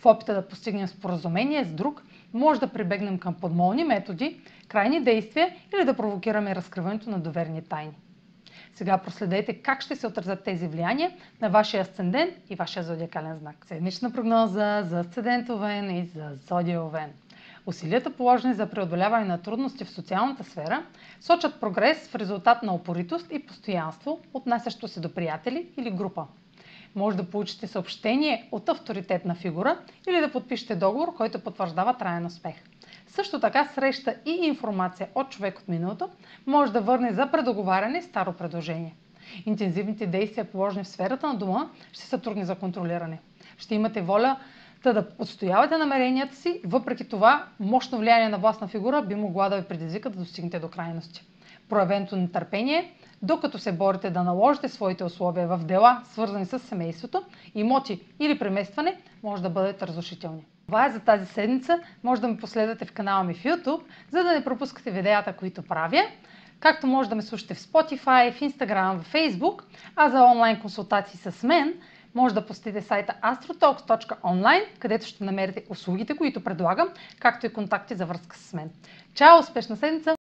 В опита да постигнем споразумение с друг, може да прибегнем към подмолни методи, крайни действия или да провокираме разкриването на доверни тайни. Сега проследете как ще се отразят тези влияния на вашия асцендент и вашия зодиакален знак. Седмична прогноза за асцендент Овен и за зодия Овен. Усилията положени за преодоляване на трудности в социалната сфера сочат прогрес в резултат на упоритост и постоянство, отнасящо се до приятели или група. Може да получите съобщение от авторитетна фигура или да подпишете договор, който потвърждава траен успех. Също така среща и информация от човек от миналото може да върне за предоговаряне старо предложение. Интензивните действия, положени в сферата на дома, ще са трудни за контролиране. Ще имате воля да отстоявате намеренията си, въпреки това мощно влияние на властна фигура би могла да ви предизвика да достигнете до крайности. Проявеното нетърпение, докато се борите да наложите своите условия в дела, свързани с семейството, имоти или преместване, може да бъдат разрушителни. Това е за тази седмица. Може да ме последвате в канала ми в YouTube, за да не пропускате видеята, които правя. Както може да ме слушате в Spotify, в Instagram, в Facebook, а за онлайн консултации с мен – може да посетите сайта astrotalks.online, където ще намерите услугите, които предлагам, както и контакти за връзка с мен. Чао! Успешна седмица!